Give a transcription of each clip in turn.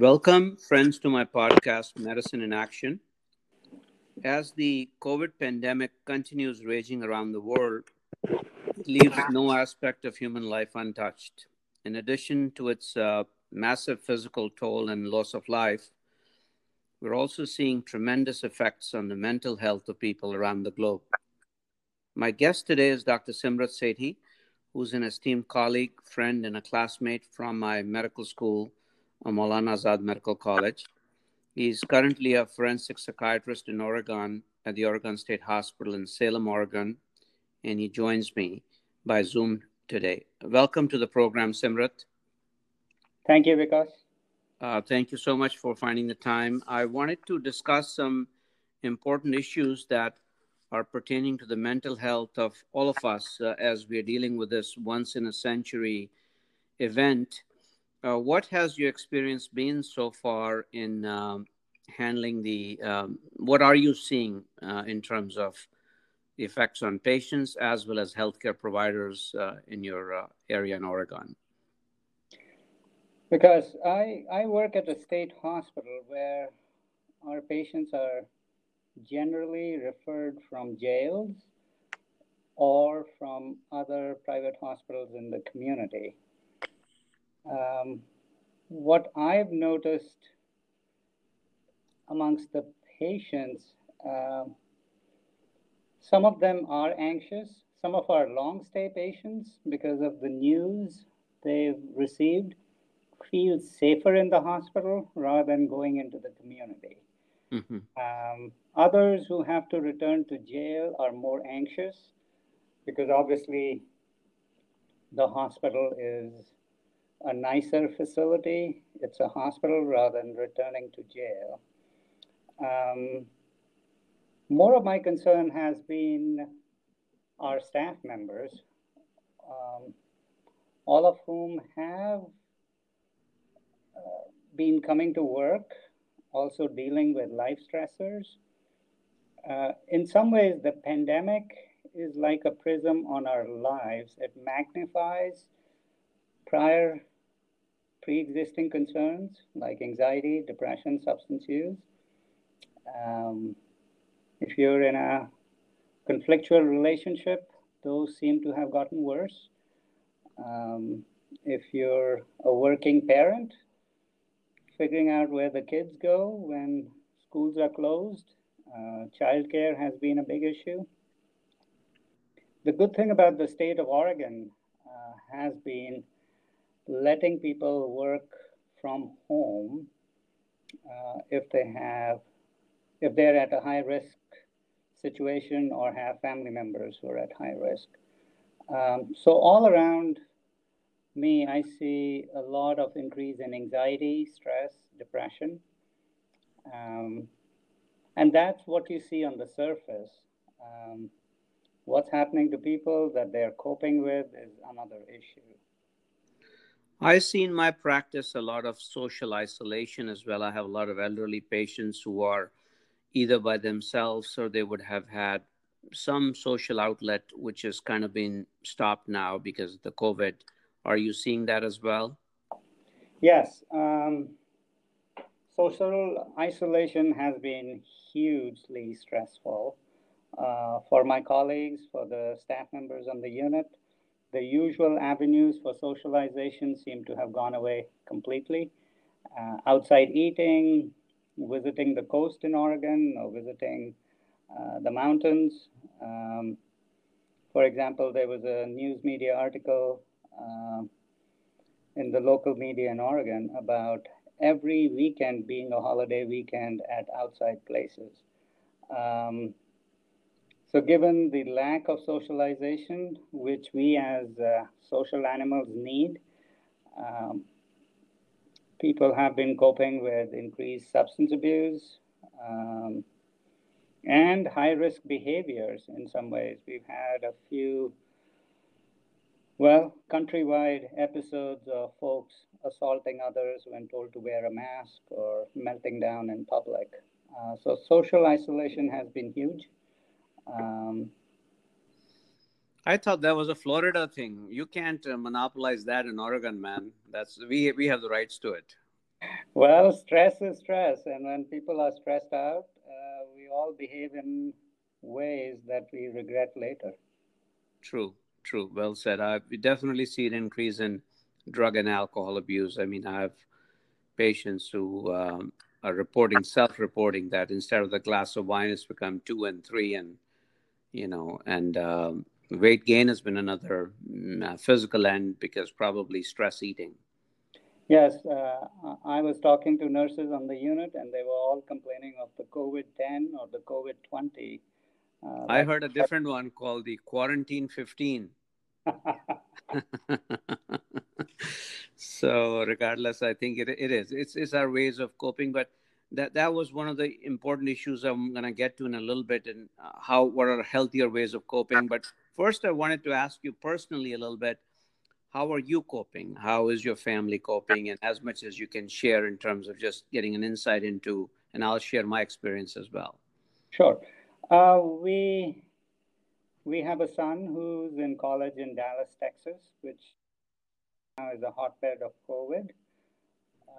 Welcome, friends, to my podcast, Medicine in Action. As the COVID pandemic continues raging around the world, it leaves no aspect of human life untouched. In addition to its uh, massive physical toll and loss of life, we're also seeing tremendous effects on the mental health of people around the globe. My guest today is Dr. Simrat Sethi, who's an esteemed colleague, friend, and a classmate from my medical school, Maulana Azad Medical College. He's currently a forensic psychiatrist in Oregon at the Oregon State Hospital in Salem, Oregon, and he joins me by Zoom today. Welcome to the program, Simrat. Thank you, Vikas. Uh, thank you so much for finding the time. I wanted to discuss some important issues that are pertaining to the mental health of all of us uh, as we are dealing with this once in a century event. Uh, what has your experience been so far in um, handling the? Um, what are you seeing uh, in terms of the effects on patients as well as healthcare providers uh, in your uh, area in Oregon? Because I, I work at a state hospital where our patients are generally referred from jails or from other private hospitals in the community. Um, what I've noticed amongst the patients, uh, some of them are anxious. Some of our long stay patients, because of the news they've received, feel safer in the hospital rather than going into the community. Mm-hmm. Um, others who have to return to jail are more anxious because obviously the hospital is a nicer facility. It's a hospital rather than returning to jail. Um, more of my concern has been our staff members, um, all of whom have uh, been coming to work also dealing with life stressors. Uh, in some ways, the pandemic is like a prism on our lives. It magnifies prior pre existing concerns like anxiety, depression, substance use. Um, if you're in a conflictual relationship, those seem to have gotten worse. Um, if you're a working parent, figuring out where the kids go when schools are closed. Uh, childcare has been a big issue. The good thing about the state of Oregon letting people work from home uh, if they have, if they're at a high risk situation or have family members who are at high risk. Um, so all around, me, I see a lot of increase in anxiety, stress, depression. Um, and that's what you see on the surface. Um, what's happening to people that they're coping with is another issue. I see in my practice a lot of social isolation as well. I have a lot of elderly patients who are either by themselves or they would have had some social outlet which has kind of been stopped now because of the COVID are you seeing that as well? Yes. Um, social isolation has been hugely stressful uh, for my colleagues, for the staff members on the unit. The usual avenues for socialization seem to have gone away completely. Uh, outside eating, visiting the coast in Oregon, or visiting uh, the mountains. Um, for example, there was a news media article uh, in the local media in Oregon about every weekend being a holiday weekend at outside places. Um, so, given the lack of socialization, which we as uh, social animals need, um, people have been coping with increased substance abuse um, and high risk behaviors in some ways. We've had a few well, countrywide episodes of folks assaulting others when told to wear a mask or melting down in public. Uh, so social isolation has been huge. Um, I thought that was a Florida thing. You can't uh, monopolize that in Oregon, man. That's we we have the rights to it. Well, stress is stress, and when people are stressed out, uh, we all behave in ways that we regret later. True, true. Well said. I definitely see an increase in drug and alcohol abuse. I mean, I have patients who um, are reporting, self-reporting that instead of the glass of wine, it's become two and three, and you know, and um, weight gain has been another mm, physical end because probably stress eating. Yes, uh, I was talking to nurses on the unit, and they were all complaining of the COVID 10 or the COVID 20. Uh, I heard a different one called the quarantine 15. so, regardless, I think it, it is. It's, it's our ways of coping, but that that was one of the important issues I'm going to get to in a little bit, and uh, how what are healthier ways of coping. But first, I wanted to ask you personally a little bit how are you coping? How is your family coping? And as much as you can share in terms of just getting an insight into, and I'll share my experience as well. Sure. Uh, we we have a son who's in college in Dallas, Texas, which now is a hotbed of COVID.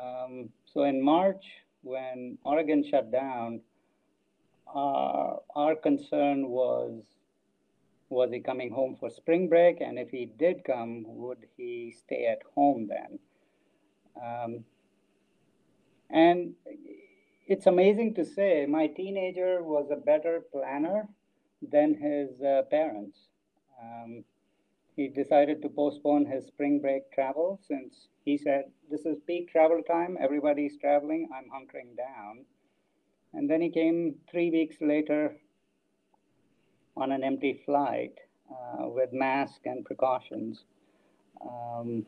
Um, so in March, when Oregon shut down, uh, our concern was was he coming home for spring break? And if he did come, would he stay at home then? Um, and it's amazing to say my teenager was a better planner than his uh, parents. Um, he decided to postpone his spring break travel since he said, This is peak travel time, everybody's traveling, I'm hunkering down. And then he came three weeks later on an empty flight uh, with mask and precautions. Um,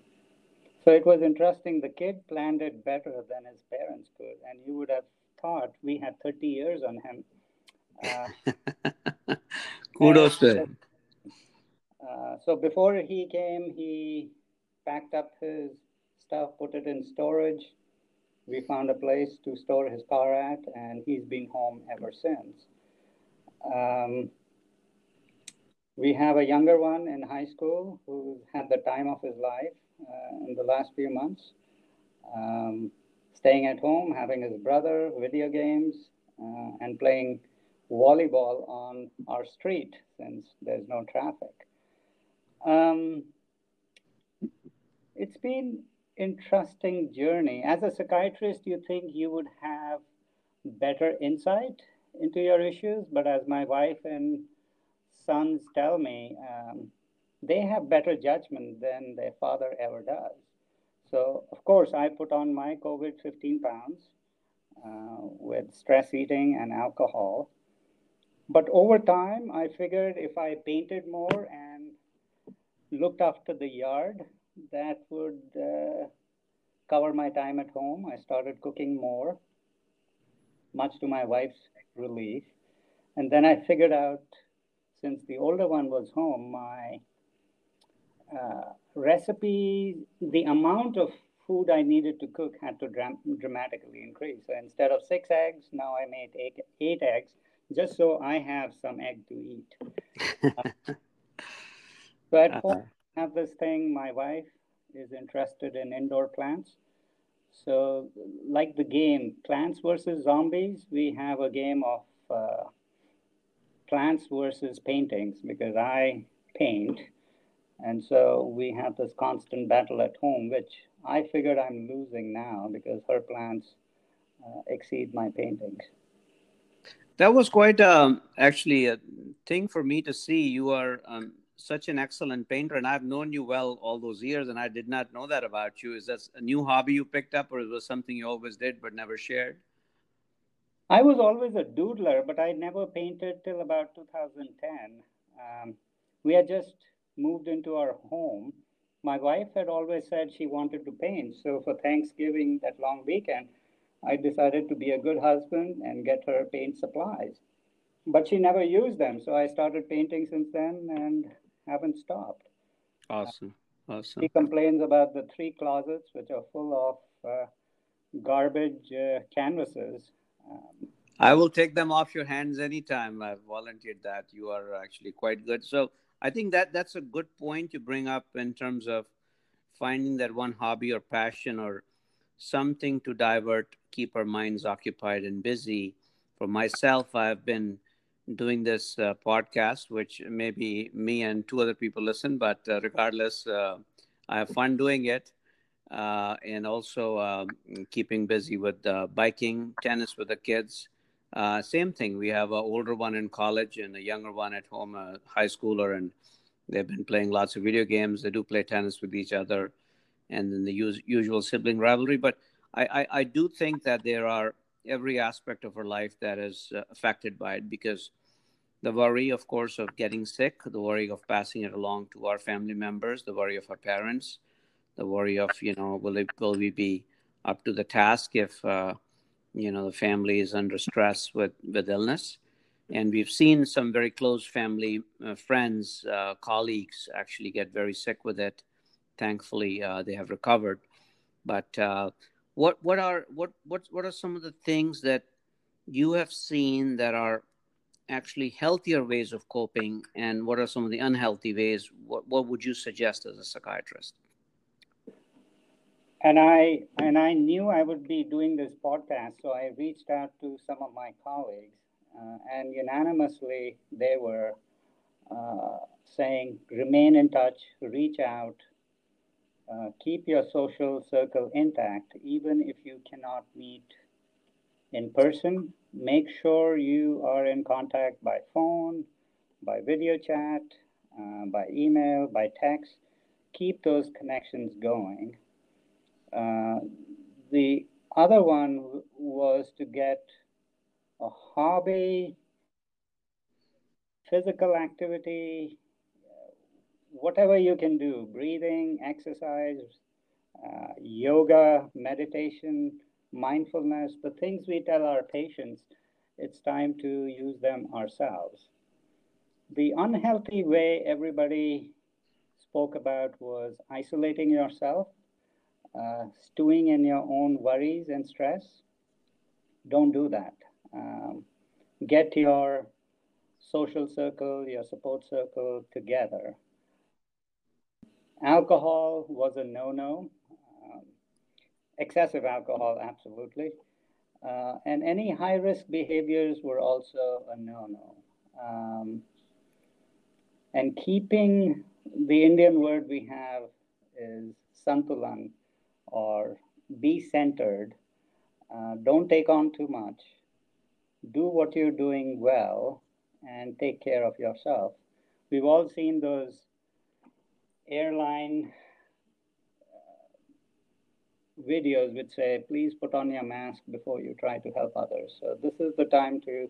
so it was interesting. The kid planned it better than his parents could, and you would have thought we had 30 years on him. Uh, Kudos to him. Uh, so before he came, he packed up his stuff, put it in storage. We found a place to store his car at, and he's been home ever since. Um, we have a younger one in high school who had the time of his life uh, in the last few months, um, staying at home, having his brother, video games, uh, and playing volleyball on our street since there's no traffic. Um, it's been interesting journey. As a psychiatrist, you think you would have better insight into your issues, but as my wife and sons tell me um, they have better judgment than their father ever does. So, of course, I put on my COVID 15 pounds uh, with stress eating and alcohol. But over time, I figured if I painted more and looked after the yard, that would uh, cover my time at home. I started cooking more, much to my wife's relief. And then I figured out since the older one was home, my uh, recipe, the amount of food I needed to cook had to dram- dramatically increase. So instead of six eggs, now I made eight, eight eggs just so I have some egg to eat. uh, so at uh-huh. home, have this thing. My wife is interested in indoor plants. So, like the game Plants versus Zombies, we have a game of uh, plants versus paintings because I paint. And so we have this constant battle at home, which I figured I'm losing now because her plants uh, exceed my paintings. That was quite um, actually a thing for me to see. You are um, such an excellent painter, and I've known you well all those years, and I did not know that about you. Is that a new hobby you picked up, or was it something you always did but never shared? I was always a doodler, but I never painted till about 2010. Um, we had just moved into our home. My wife had always said she wanted to paint. So for Thanksgiving, that long weekend, I decided to be a good husband and get her paint supplies. But she never used them. So I started painting since then and haven't stopped. Awesome. Awesome. She complains about the three closets, which are full of uh, garbage uh, canvases um, I will take them off your hands anytime. I've volunteered that. You are actually quite good. So I think that that's a good point you bring up in terms of finding that one hobby or passion or something to divert, keep our minds occupied and busy. For myself, I've been doing this uh, podcast, which maybe me and two other people listen, but uh, regardless, uh, I have fun doing it. Uh, and also um, keeping busy with biking, tennis with the kids. Uh, same thing. We have an older one in college and a younger one at home, a high schooler, and they've been playing lots of video games. They do play tennis with each other, and then the us- usual sibling rivalry. But I, I, I, do think that there are every aspect of our life that is uh, affected by it because the worry, of course, of getting sick, the worry of passing it along to our family members, the worry of our parents, the worry of you know will it will we be up to the task if uh, you know the family is under stress with with illness, and we've seen some very close family uh, friends, uh, colleagues actually get very sick with it. Thankfully, uh, they have recovered. But uh, what what are what what what are some of the things that you have seen that are actually healthier ways of coping and what are some of the unhealthy ways? What, what would you suggest as a psychiatrist? And i and i knew i would be doing this podcast so i reached out to some of my colleagues uh, and unanimously they were uh, saying remain in touch reach out uh, keep your social circle intact even if you cannot meet in person make sure you are in contact by phone by video chat uh, by email by text. Keep those connections going. Uh, the other one was to get a hobby, physical activity, whatever you can do breathing, exercise, uh, yoga, meditation, mindfulness the things we tell our patients, it's time to use them ourselves. The unhealthy way everybody spoke about was isolating yourself uh, stewing in your own worries and stress, don't do that. Um, get your social circle, your support circle together. Alcohol was a no no. Excessive alcohol, absolutely. Uh, and any high risk behaviors were also a no no. Um, and keeping the Indian word we have is santulan, or be centered. Uh, don't take on too much. Do what you're doing well and take care of yourself. We've all seen those airline videos which say, please put on your mask before you try to help others. So, this is the time to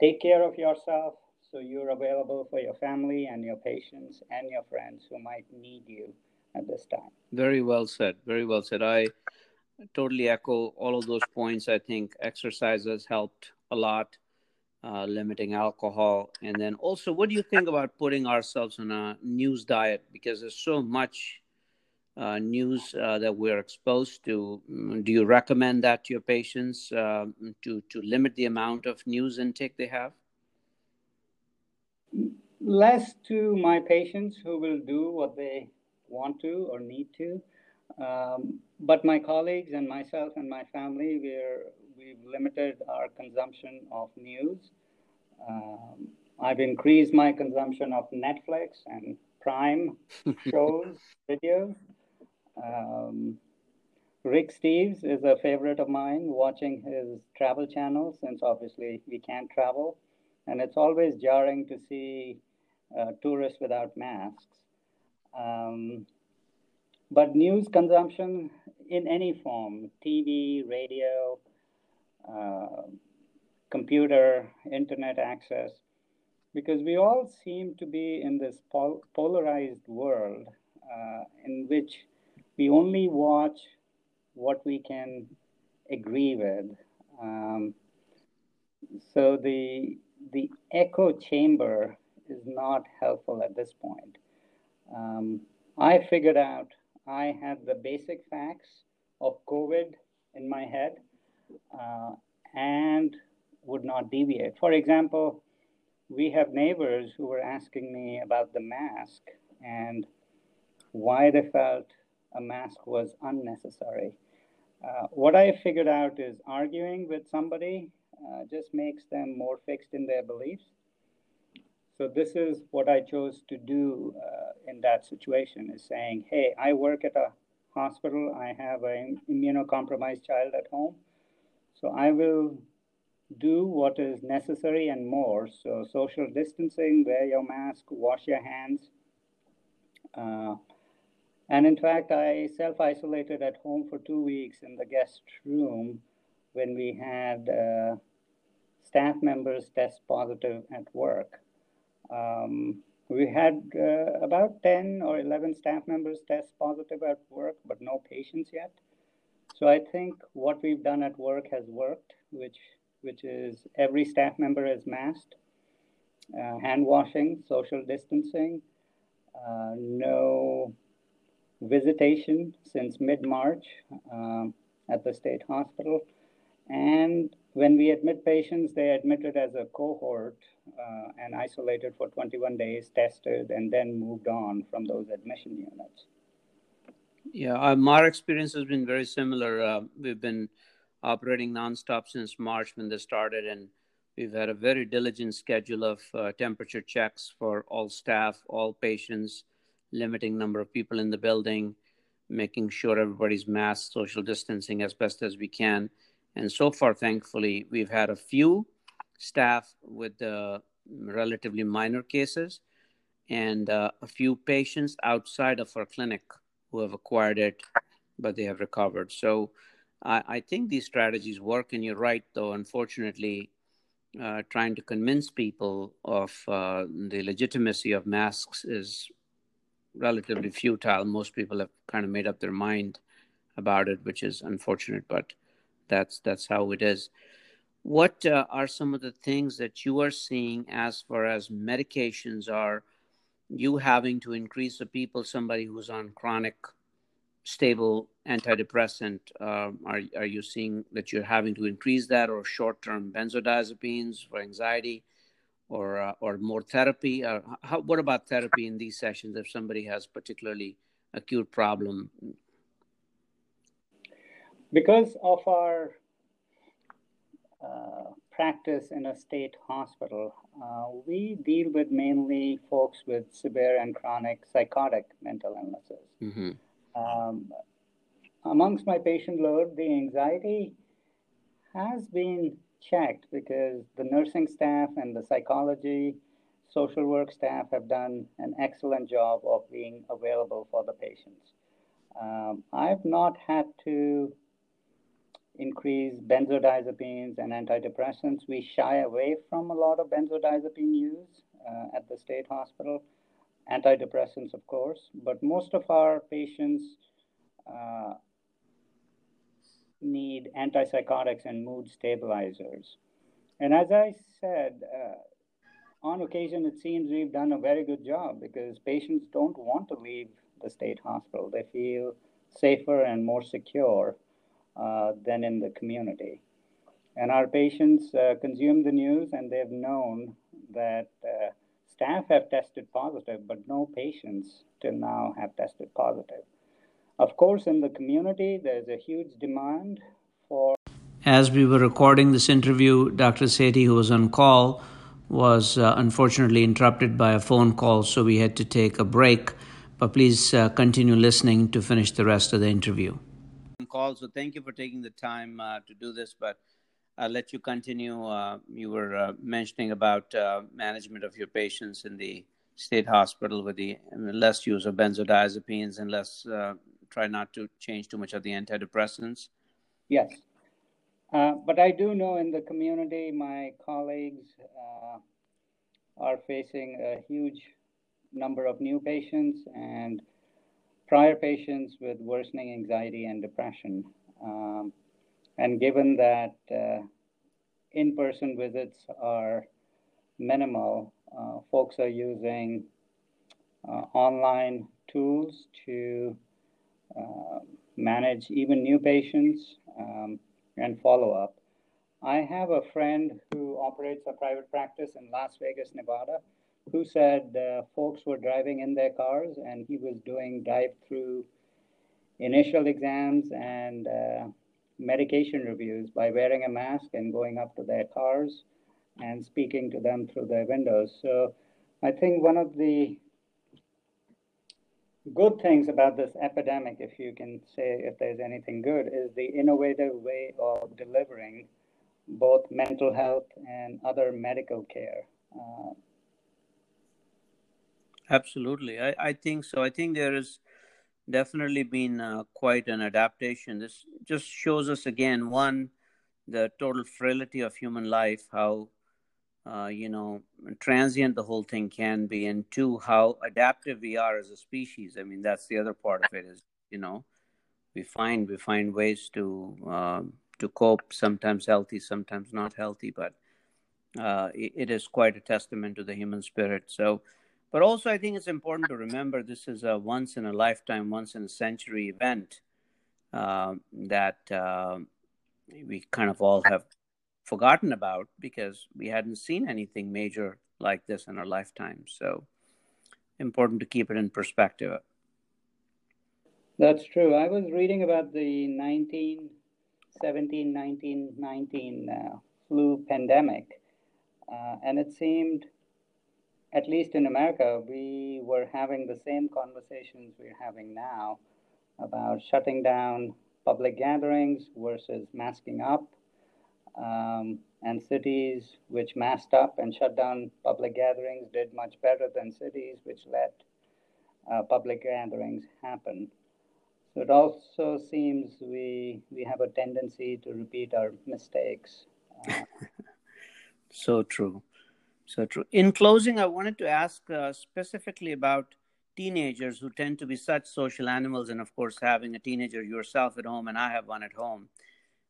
take care of yourself so you're available for your family and your patients and your friends who might need you at this time. Very well said. Very well said. I totally echo all of those points. I think exercise has helped a lot, uh, limiting alcohol. And then also, what do you think about putting ourselves on a news diet? Because there's so much uh, news uh, that we're exposed to. Mm, do you recommend that to your patients uh, to, to limit the amount of news intake they have? Less to my patients who will do what they want to or need to. Um, but my colleagues and myself and my family, we're, we've limited our consumption of news. Um, I've increased my consumption of Netflix and Prime shows, videos. Um, Rick Steves is a favorite of mine, watching his travel channel since obviously we can't travel. And it's always jarring to see uh, tourists without masks. Um, but news consumption in any form TV, radio, uh, computer, internet access because we all seem to be in this pol- polarized world uh, in which we only watch what we can agree with. Um, so the the echo chamber is not helpful at this point. Um, I figured out I had the basic facts of COVID in my head uh, and would not deviate. For example, we have neighbors who were asking me about the mask and why they felt a mask was unnecessary. Uh, what I figured out is arguing with somebody uh, just makes them more fixed in their beliefs. So this is what I chose to do uh, in that situation: is saying, "Hey, I work at a hospital. I have an immunocompromised child at home, so I will do what is necessary and more. So social distancing, wear your mask, wash your hands." And in fact, I self isolated at home for two weeks in the guest room when we had uh, staff members test positive at work. Um, we had uh, about 10 or 11 staff members test positive at work, but no patients yet. So I think what we've done at work has worked, which, which is every staff member is masked, uh, hand washing, social distancing, uh, no visitation since mid March um, at the state hospital. And when we admit patients, they admitted as a cohort uh, and isolated for 21 days, tested, and then moved on from those admission units. Yeah, um, our experience has been very similar. Uh, we've been operating nonstop since March when they started, and we've had a very diligent schedule of uh, temperature checks for all staff, all patients, limiting number of people in the building, making sure everybody's masked, social distancing as best as we can. And so far, thankfully, we've had a few staff with uh, relatively minor cases and uh, a few patients outside of our clinic who have acquired it, but they have recovered. So I, I think these strategies work. And you're right, though, unfortunately, uh, trying to convince people of uh, the legitimacy of masks is relatively futile. Most people have kind of made up their mind about it, which is unfortunate, but that's that's how it is. What uh, are some of the things that you are seeing as far as medications are? You having to increase the people, somebody who's on chronic, stable antidepressant, uh, are are you seeing that you're having to increase that, or short-term benzodiazepines for anxiety? Or uh, or more therapy? Or how, what about therapy in these sessions if somebody has particularly acute problem? Because of our uh, practice in a state hospital, uh, we deal with mainly folks with severe and chronic psychotic mental illnesses. Mm-hmm. Um, amongst my patient load, the anxiety has been checked because the nursing staff and the psychology, social work staff have done an excellent job of being available for the patients. Um, I've not had to increase benzodiazepines and antidepressants. We shy away from a lot of benzodiazepine use uh, at the state hospital, antidepressants, of course, but most of our patients uh, need antipsychotics and mood stabilizers. And as I said, uh, on occasion, it seems we've done a very good job because patients don't want to leave the state hospital. They feel safer and more secure uh, than in the community. And our patients uh, consume the news and they've known that uh, staff have tested positive, but no patients till now have tested positive. Of course, in the community, there's a huge demand for. As we were recording this interview, Dr. Sethi, who was on call, was uh, unfortunately interrupted by a phone call, so we had to take a break. But please uh, continue listening to finish the rest of the interview. Call, so thank you for taking the time uh, to do this. But I'll let you continue. Uh, you were uh, mentioning about uh, management of your patients in the state hospital with the less use of benzodiazepines and less try not to change too much of the antidepressants? Yes. Uh, but I do know in the community, my colleagues uh, are facing a huge number of new patients and prior patients with worsening anxiety and depression. Um, and given that uh, in person visits are minimal, uh, folks are using uh, online tools to manage even new patients um, and follow up. I have a friend who operates a private practice in Las Vegas, Nevada, who said uh, folks were driving in their cars and he was doing drive through initial exams and uh, medication reviews by wearing a mask and going up to their cars and speaking to them through their windows. So I think one of the good things about this epidemic, if you can say if there's anything good, is the innovative way of delivering both mental health and other medical care. Uh, Absolutely, I, I think so. I think there has definitely been uh, quite an adaptation. This just shows us again one the total frailty of human life, how uh, you know transient the whole thing can be, and two how adaptive we are as a species. I mean, that's the other part of it is you know we find we find ways to um, to cope. Sometimes healthy, sometimes not healthy, but uh, it, it is quite a testament to the human spirit. So but also, I think it's important to remember this is a once in a lifetime, once in a century event uh, that uh, we kind of all have forgotten about because we hadn't seen anything major like this in our lifetime. So, important to keep it in perspective. That's true. I was reading about the 1917 1919 uh, flu pandemic, uh, and it seemed at least in America, we were having the same conversations we're having now about shutting down public gatherings versus masking up, um, and cities which masked up and shut down public gatherings did much better than cities which let uh, public gatherings happen. So it also seems we we have a tendency to repeat our mistakes. Uh, so true. So true. In closing, I wanted to ask uh, specifically about teenagers who tend to be such social animals, and of course, having a teenager yourself at home, and I have one at home,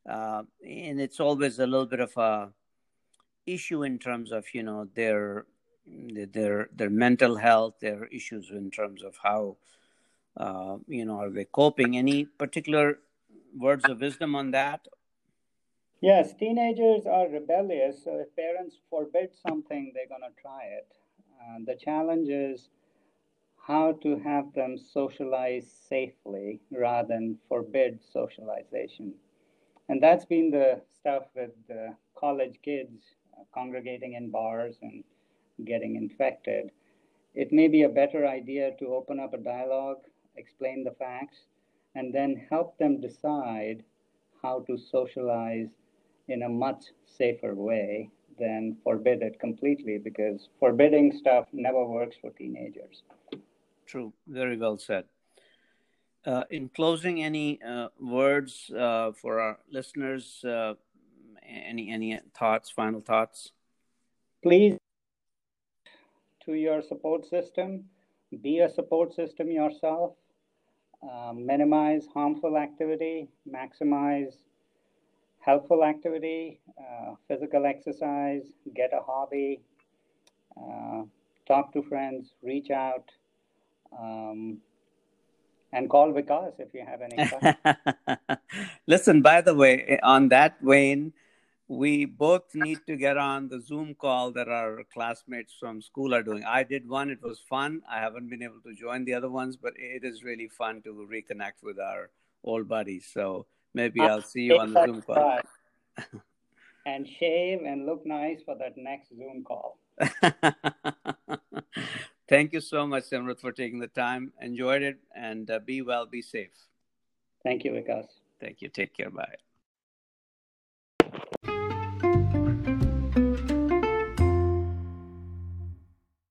uh, and it's always a little bit of a issue in terms of you know their their their mental health, their issues in terms of how uh, you know are they coping. Any particular words of wisdom on that, Yes, teenagers are rebellious. So if parents forbid something, they're going to try it. The challenge is how to have them socialize safely rather than forbid socialization. And that's been the stuff with the college kids congregating in bars and getting infected. It may be a better idea to open up a dialogue, explain the facts, and then help them decide how to socialize in a much safer way than forbid it completely because forbidding stuff never works for teenagers. True, very well said. Uh, in closing, any uh, words uh, for our listeners? Uh, any any thoughts? Final thoughts? Please, to your support system, be a support system yourself. Uh, minimize harmful activity, maximize helpful activity, uh, physical exercise, get a hobby, talk to friends, reach out, um, and call Vikas if you have any Listen, by the way, on that vein, we both need to get on the Zoom call that our classmates from school are doing. I did one, it was fun. I haven't been able to join the other ones, but it is really fun to reconnect with our old buddies. So maybe I'll see you on the Zoom call. and shave and look nice for that next Zoom call. Thank you so much, Simrat, for taking the time. Enjoyed it and uh, be well, be safe. Thank you, Vikas. Thank you. Take care. Bye.